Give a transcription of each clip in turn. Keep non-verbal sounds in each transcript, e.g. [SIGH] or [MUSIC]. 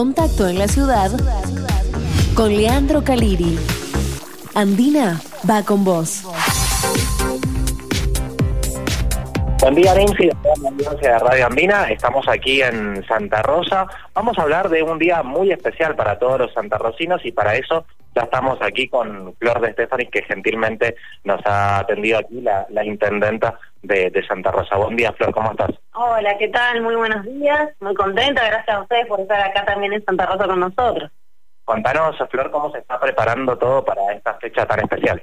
contacto en la ciudad con Leandro Caliri. Andina va con vos. Buen día, Nancy, de Radio Andina. Estamos aquí en Santa Rosa. Vamos a hablar de un día muy especial para todos los santarrocinos y para eso ya estamos aquí con Flor de Estefani, que gentilmente nos ha atendido aquí la, intendenta de, Santa Rosa. Buen día, Flor, ¿cómo estás? Hola, ¿qué tal? Muy buenos días. Muy contenta, gracias a ustedes por estar acá también en Santa Rosa con nosotros. Contanos, Flor, cómo se está preparando todo para esta fecha tan especial.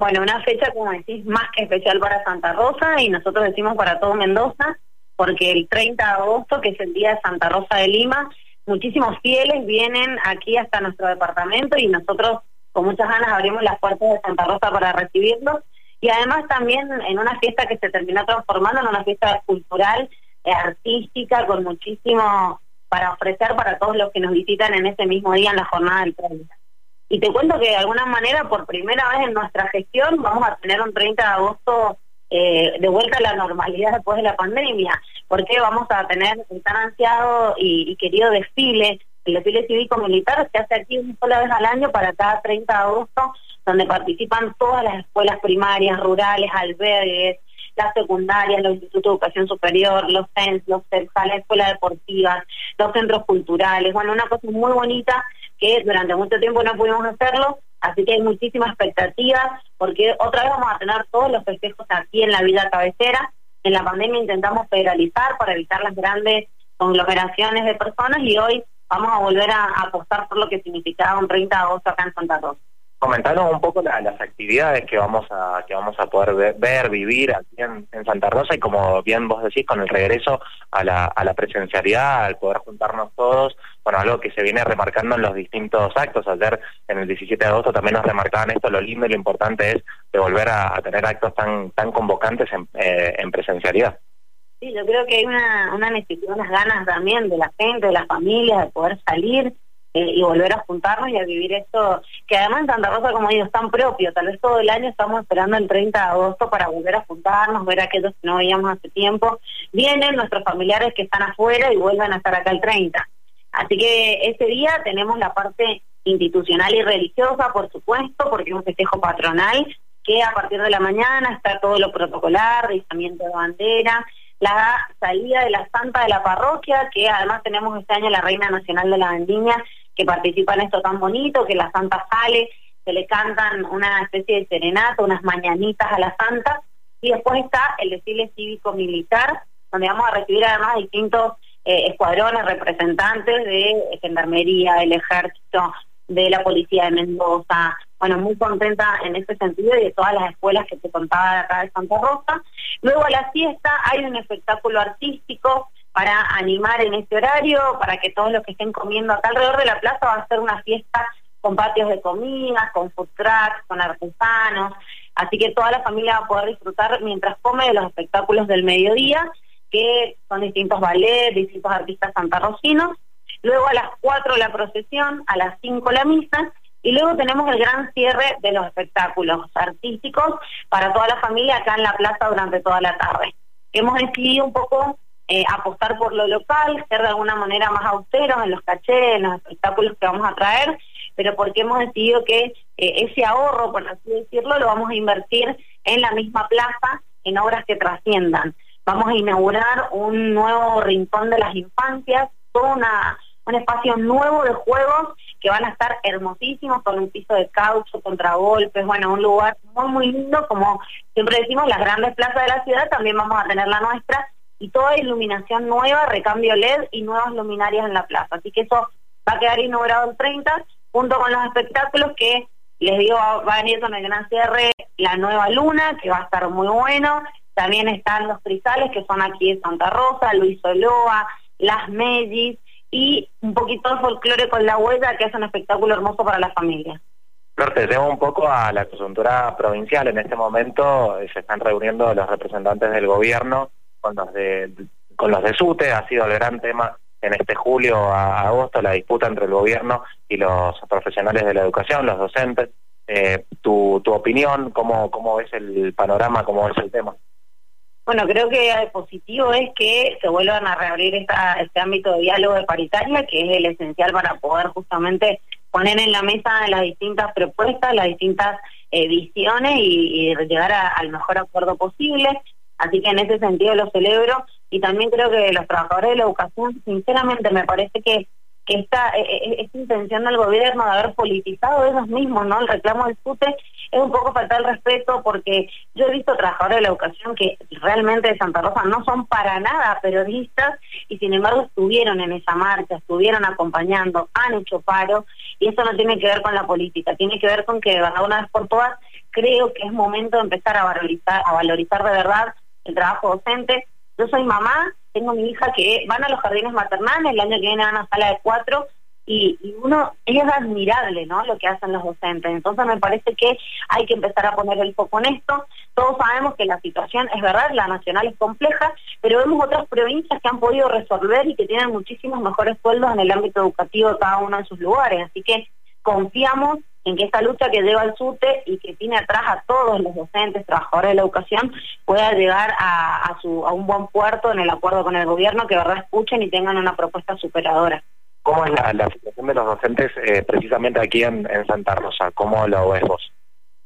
Bueno, una fecha, como decís, más que especial para Santa Rosa y nosotros decimos para todo Mendoza, porque el 30 de agosto, que es el día de Santa Rosa de Lima, muchísimos fieles vienen aquí hasta nuestro departamento y nosotros con muchas ganas abrimos las puertas de Santa Rosa para recibirlos. Y además también en una fiesta que se termina transformando en una fiesta cultural, eh, artística, con muchísimo para ofrecer para todos los que nos visitan en ese mismo día en la jornada del 30. Y te cuento que de alguna manera, por primera vez en nuestra gestión, vamos a tener un 30 de agosto eh, de vuelta a la normalidad después de la pandemia, porque vamos a tener el tan ansiado y, querido desfile, el desfile cívico-militar se hace aquí una sola vez al año para cada 30 de agosto, donde participan todas las escuelas primarias, rurales, albergues, las secundarias, los institutos de educación superior, los CENS, los CEPS, las escuelas deportivas, los centros culturales, bueno, una cosa muy bonita que durante mucho tiempo no pudimos hacerlo, así que hay muchísima expectativa, porque otra vez vamos a tener todos los festejos aquí en la vida cabecera. En la pandemia intentamos federalizar para evitar las grandes conglomeraciones de personas y hoy vamos a volver a, apostar por lo que significaba un 30 de agosto acá en Santa Rosa comentanos un poco las actividades que vamos a que vamos a poder ver, vivir aquí en, Santa Rosa y como bien vos decís con el regreso a la, a la presencialidad, al poder juntarnos todos, bueno, algo que se viene remarcando en los distintos actos. Ayer en el 17 de agosto también nos remarcaban esto, lo lindo y lo importante es de volver a, tener actos tan tan convocantes en, eh, en presencialidad. Sí, yo creo que hay una, una necesidad, unas ganas también de la gente, de las familias, de poder salir eh, y volver a juntarnos y a vivir esto, que además en Santa Rosa, como digo, es tan propio, tal vez todo el año estamos esperando el 30 de agosto para volver a juntarnos, ver a aquellos que no veíamos hace tiempo, vienen nuestros familiares que están afuera y vuelven a estar acá el 30. Así que ese día tenemos la parte institucional y religiosa, por supuesto, porque es un festejo patronal, que a partir de la mañana está todo lo protocolar, rizamiento de bandera, la salida de la santa de la parroquia, que además tenemos este año la Reina Nacional de la Vendimia, que participa en esto tan bonito, que la santa sale, se le cantan una especie de serenata, unas mañanitas a la santa, y después está el desfile cívico-militar, donde vamos a recibir además distintos eh, escuadrones representantes de Gendarmería, del Ejército, de la Policía de Mendoza, bueno, muy contenta en ese sentido y de todas las escuelas que te contaba de acá de Santa Rosa. Luego a la fiesta hay un espectáculo artístico para animar en este horario, para que todos los que estén comiendo acá alrededor de la plaza va a ser una fiesta con patios de comidas, con food trucks, con artesanos, así que toda la familia va a poder disfrutar mientras come de los espectáculos del mediodía, que son distintos ballets, distintos artistas santarrocinos, luego a las 4 la procesión, a las 5 la misa, y luego tenemos el gran cierre de los espectáculos artísticos para toda la familia acá en la plaza durante toda la tarde. Hemos decidido un poco eh, apostar por lo local, ser de alguna manera más austeros en los cachés, en los espectáculos que vamos a traer, pero porque hemos decidido que eh, ese ahorro, por así decirlo, lo vamos a invertir en la misma plaza, en obras que trasciendan. Vamos a inaugurar un nuevo rincón de las infancias, todo una, un espacio nuevo de juegos que van a estar hermosísimos con un piso de caucho, contragolpes, bueno, un lugar muy, muy lindo, como siempre decimos, las grandes plazas de la ciudad, también vamos a tener la nuestra, y toda iluminación nueva, recambio LED y nuevas luminarias en la plaza. Así que eso va a quedar inaugurado el 30, junto con los espectáculos que les digo, va a venir con el gran cierre la nueva luna, que va a estar muy bueno. También están los crisales, que son aquí de Santa Rosa, Luis Oloa, Las Mellis, y un poquito de folclore con la huella, que es un espectáculo hermoso para la familia. Te un poco a la coyuntura provincial. En este momento eh, se están reuniendo los representantes del gobierno con los de con los de SUTE, ha sido el gran tema en este julio a agosto, la disputa entre el gobierno y los profesionales de la educación, los docentes. Eh, tu, tu opinión, cómo, ¿cómo ves el panorama, cómo ves el tema? Bueno, creo que positivo es que se vuelvan a reabrir esta, este ámbito de diálogo de paritaria, que es el esencial para poder justamente poner en la mesa las distintas propuestas, las distintas eh, visiones y, llegar al mejor acuerdo posible. Así que en ese sentido lo celebro y también creo que los trabajadores de la educación, sinceramente, me parece que que esta, eh, eh, esta intención del gobierno de haber politizado ellos mismos, ¿no? El reclamo del FUTE es un poco falta el respeto porque yo he visto trabajadores de la educación que realmente de Santa Rosa no son para nada periodistas y sin embargo estuvieron en esa marcha, estuvieron acompañando, han hecho paro y eso no tiene que ver con la política, tiene que ver con que verdad una vez por todas creo que es momento de empezar a valorizar, a valorizar de verdad el trabajo docente. Yo soy mamá tengo mi hija que van a los jardines maternales, el año que viene van a sala de cuatro, y, uno, es admirable, ¿no? Lo que hacen los docentes. Entonces me parece que hay que empezar a poner el foco en esto. Todos sabemos que la situación es verdad, la nacional es compleja, pero vemos otras provincias que han podido resolver y que tienen muchísimos mejores sueldos en el ámbito educativo cada uno de sus lugares. Así que confiamos en que esta lucha que lleva el SUTE y que tiene atrás a todos los docentes, trabajadores de la educación, pueda llegar a, su, a un buen puerto en el acuerdo con el gobierno, que verdad escuchen y tengan una propuesta superadora. ¿Cómo es la, situación de los docentes eh, precisamente aquí en, en Santa Rosa? ¿Cómo lo ves vos?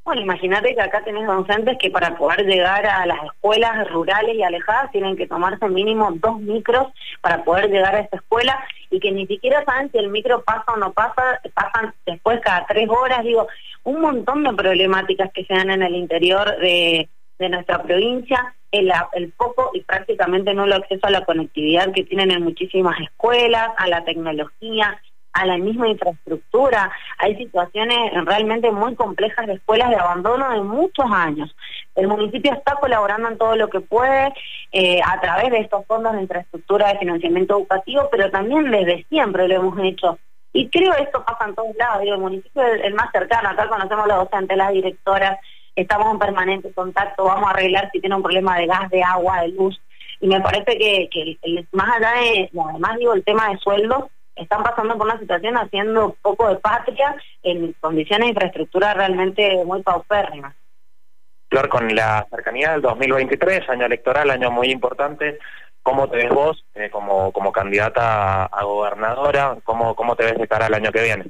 Bueno, imagínate que acá tenés docentes que para poder llegar a las escuelas rurales y alejadas tienen que tomarse mínimo dos micros para poder llegar a esta escuela y que ni siquiera saben si el micro pasa o no pasa, pasan después cada tres horas, digo, un montón de problemáticas que se dan en el interior de, nuestra provincia, el, poco y prácticamente nulo acceso a la conectividad que tienen en muchísimas escuelas, a la tecnología, a la misma infraestructura. Hay situaciones realmente muy complejas de escuelas de abandono de muchos años. El municipio está colaborando en todo lo que puede eh, a través de estos fondos de infraestructura de financiamiento educativo, pero también desde siempre lo hemos hecho. Y creo que esto pasa en todos lados. Digo, el municipio es el más cercano. Acá conocemos los docentes, las directoras, estamos en permanente contacto, vamos a arreglar si tiene un problema de gas, de agua, de luz. Y me parece que, más allá de, además digo, el tema de sueldos, están pasando por una situación haciendo poco de patria en condiciones de infraestructura realmente muy paupérrimas. Flor, con la cercanía del 2023, año electoral, año muy importante, ¿cómo te ves vos eh, como, como candidata a, gobernadora? ¿Cómo, ¿Cómo te ves de cara al año que viene?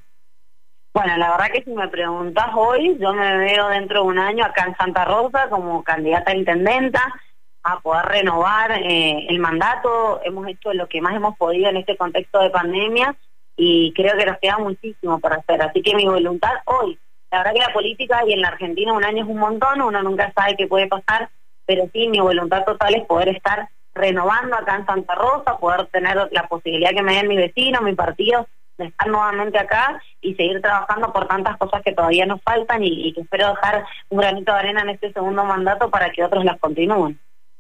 Bueno, la verdad que si me preguntas hoy, yo me veo dentro de un año acá en Santa Rosa como candidata a intendenta, a poder renovar eh, el mandato. Hemos hecho lo que más hemos podido en este contexto de pandemia y creo que nos queda muchísimo por hacer. Así que mi voluntad hoy, la verdad que la política y en la Argentina un año es un montón, uno nunca sabe qué puede pasar, pero sí, mi voluntad total es poder estar renovando acá en Santa Rosa, poder tener la posibilidad que me den mi vecino, mi partido, de estar nuevamente acá y seguir trabajando por tantas cosas que todavía nos faltan y que espero dejar un granito de arena en este segundo mandato para que otros las continúen.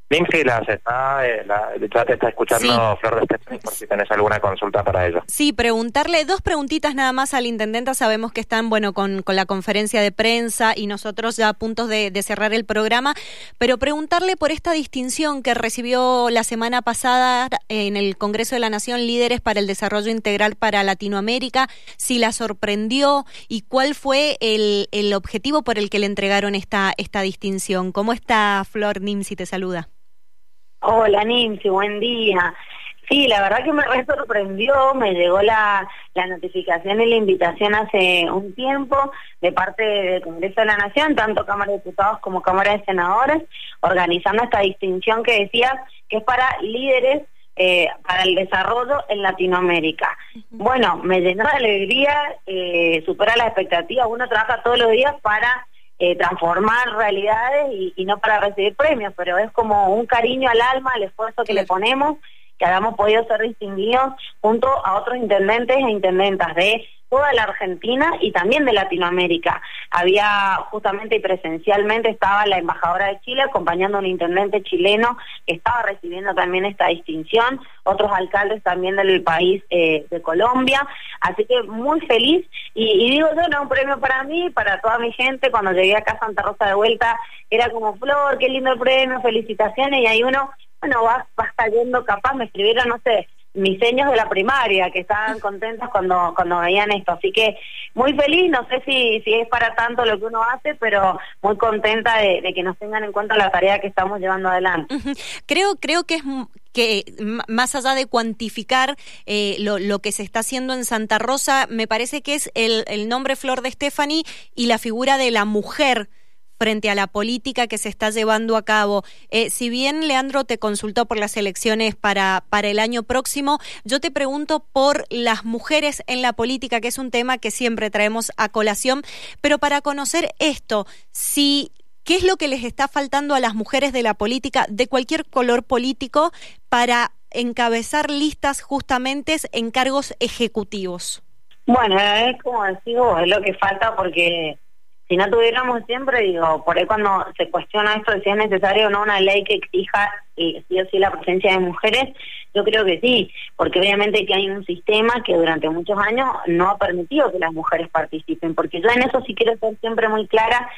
Lindsay, las está, eh, la, chat está escuchando Flor de por si tenés alguna consulta para ella. Sí, preguntarle dos preguntitas nada más al intendente. Sabemos que están, bueno, con, con la conferencia de prensa y nosotros ya a puntos de, cerrar el programa, pero preguntarle por esta distinción que recibió la semana pasada en el Congreso de la Nación Líderes para el Desarrollo Integral para Latinoamérica, si la sorprendió y cuál fue el, el objetivo por el que le entregaron esta, esta distinción. ¿Cómo está Flor Nimsi? Te saluda. Hola Nancy, buen día. Sí, la verdad que me re sorprendió, me llegó la, la notificación y la invitación hace un tiempo de parte del Congreso de la Nación, tanto Cámara de Diputados como Cámara de Senadores, organizando esta distinción que decía que es para líderes eh, para el desarrollo en Latinoamérica. Bueno, me llenó de alegría, eh, supera las expectativas, uno trabaja todos los días para eh, transformar realidades y, no para recibir premios, pero es como un cariño al alma, al esfuerzo que le ponemos, que hayamos podido ser distinguidos junto a otros intendentes e intendentas de toda la Argentina y también de Latinoamérica. Había justamente y presencialmente estaba la embajadora de Chile acompañando a un intendente chileno que estaba recibiendo también esta distinción, otros alcaldes también del país eh, de Colombia, así que muy feliz. Y, digo yo, no un premio para mí, para toda mi gente, cuando llegué acá a Santa Rosa de vuelta, era como Flor, qué lindo el premio, felicitaciones y ahí uno, bueno, va, va cayendo capaz, me escribieron, no sé, mis seños de la primaria, que estaban contentos cuando, cuando veían esto. Así que muy feliz, no sé si, si es para tanto lo que uno hace, pero muy contenta de, que nos tengan en cuenta la tarea que estamos llevando adelante. Creo, creo que es que más allá de cuantificar eh, lo, lo, que se está haciendo en Santa Rosa, me parece que es el, el nombre Flor de Stephanie y la figura de la mujer frente a la política que se está llevando a cabo. Eh, si bien Leandro te consultó por las elecciones para, para el año próximo, yo te pregunto por las mujeres en la política, que es un tema que siempre traemos a colación, pero para conocer esto, si ¿Qué es lo que les está faltando a las mujeres de la política, de cualquier color político, para encabezar listas justamente en cargos ejecutivos? Bueno, es como decimos, es lo que falta porque si no tuviéramos siempre, digo, por ahí cuando se cuestiona esto de si es necesario o no una ley que exija eh, sí o sí la presencia de mujeres, yo creo que sí, porque obviamente que hay un sistema que durante muchos años no ha permitido que las mujeres participen, porque yo en eso sí quiero ser siempre muy clara,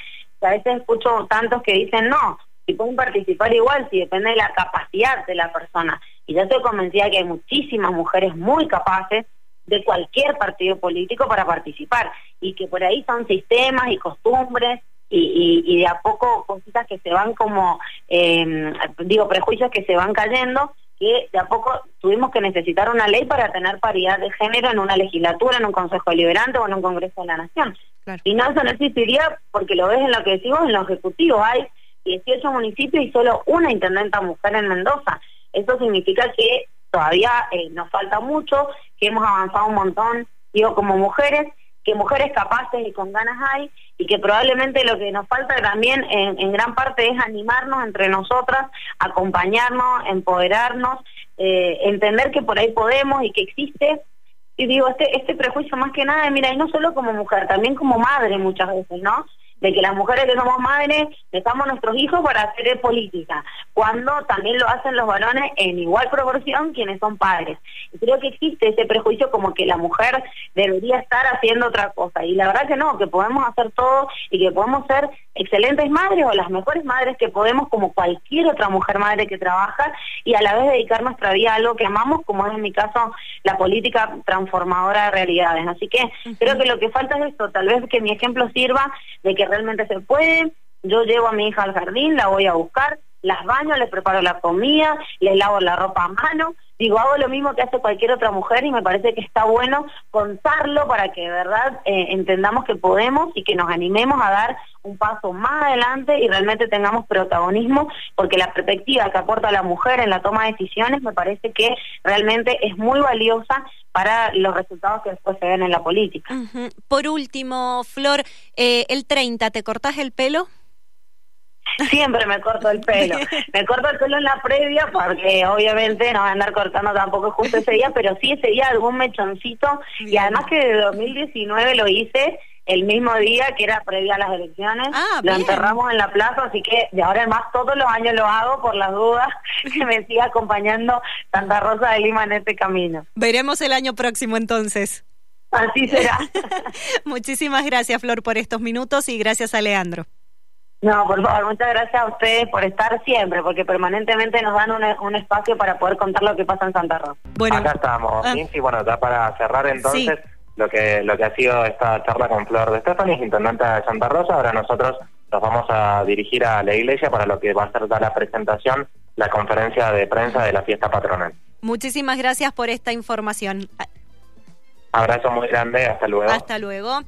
que a veces escucho tantos que dicen, no, si pueden participar igual, si depende de la capacidad de la persona. Y yo estoy convencida que hay muchísimas mujeres muy capaces de cualquier partido político para participar y que por ahí son sistemas y costumbres y, y, de a poco cositas que se van como, eh, digo, prejuicios que se van cayendo, que de a poco tuvimos que necesitar una ley para tener paridad de género en una legislatura, en un consejo deliberante o en un congreso de la nación. Y no, eso no existiría porque lo ves en lo que decimos, en lo ejecutivo hay 18 municipios y solo una intendenta mujer en Mendoza. Eso significa que todavía eh, nos falta mucho, que hemos avanzado un montón, digo, como mujeres, que mujeres capaces y con ganas hay, y que probablemente lo que nos falta también en, gran parte es animarnos entre nosotras, acompañarnos, empoderarnos, eh, entender que por ahí podemos y que existe. Y digo, este, este prejuicio más que nada, mira, y no solo como mujer, también como madre muchas veces, ¿no? De que las mujeres que somos madres dejamos a nuestros hijos para hacer política, cuando también lo hacen los varones en igual proporción quienes son padres. Y creo que existe ese prejuicio como que la mujer debería estar haciendo otra cosa. Y la verdad que no, que podemos hacer todo y que podemos ser excelentes madres o las mejores madres que podemos como cualquier otra mujer madre que trabaja y a la vez dedicar nuestra vida a algo que amamos, como es en mi caso la política transformadora de realidades. Así que creo que lo que falta es esto, tal vez que mi ejemplo sirva de que realmente se puede. Yo llevo a mi hija al jardín, la voy a buscar, las baño, les preparo la comida, les lavo la ropa a mano. Digo, hago lo mismo que hace cualquier otra mujer y me parece que está bueno contarlo para que de verdad eh, entendamos que podemos y que nos animemos a dar un paso más adelante y realmente tengamos protagonismo, porque la perspectiva que aporta la mujer en la toma de decisiones me parece que realmente es muy valiosa para los resultados que después se ven en la política. Por último, Flor, eh, el 30, ¿te cortás el pelo? Siempre me corto el pelo. [LAUGHS] Me corto el pelo en la previa porque obviamente no voy a andar cortando tampoco justo ese día, pero sí ese día algún mechoncito y además que de 2019 lo hice el mismo día que era previa a las elecciones. Ah, lo enterramos en la plaza, así que de ahora en más todos los años lo hago por las dudas [LAUGHS] que me siga acompañando Santa Rosa de Lima en este camino. Veremos el año próximo entonces. Así será. [LAUGHS] Muchísimas gracias, Flor, por estos minutos y gracias a Leandro. No, por favor, muchas gracias a ustedes por estar siempre, porque permanentemente nos dan un, espacio para poder contar lo que pasa en Santa Rosa. Bueno, acá estamos, ah. y bueno, ya para cerrar entonces, lo que lo que ha sido esta charla con Flor de Stephanie, intendente de Santa Rosa, ahora nosotros nos vamos a dirigir a la iglesia para lo que va a ser la presentación, la conferencia de prensa de la fiesta patronal. Muchísimas gracias por esta información. Abrazo muy grande, hasta luego. Hasta luego.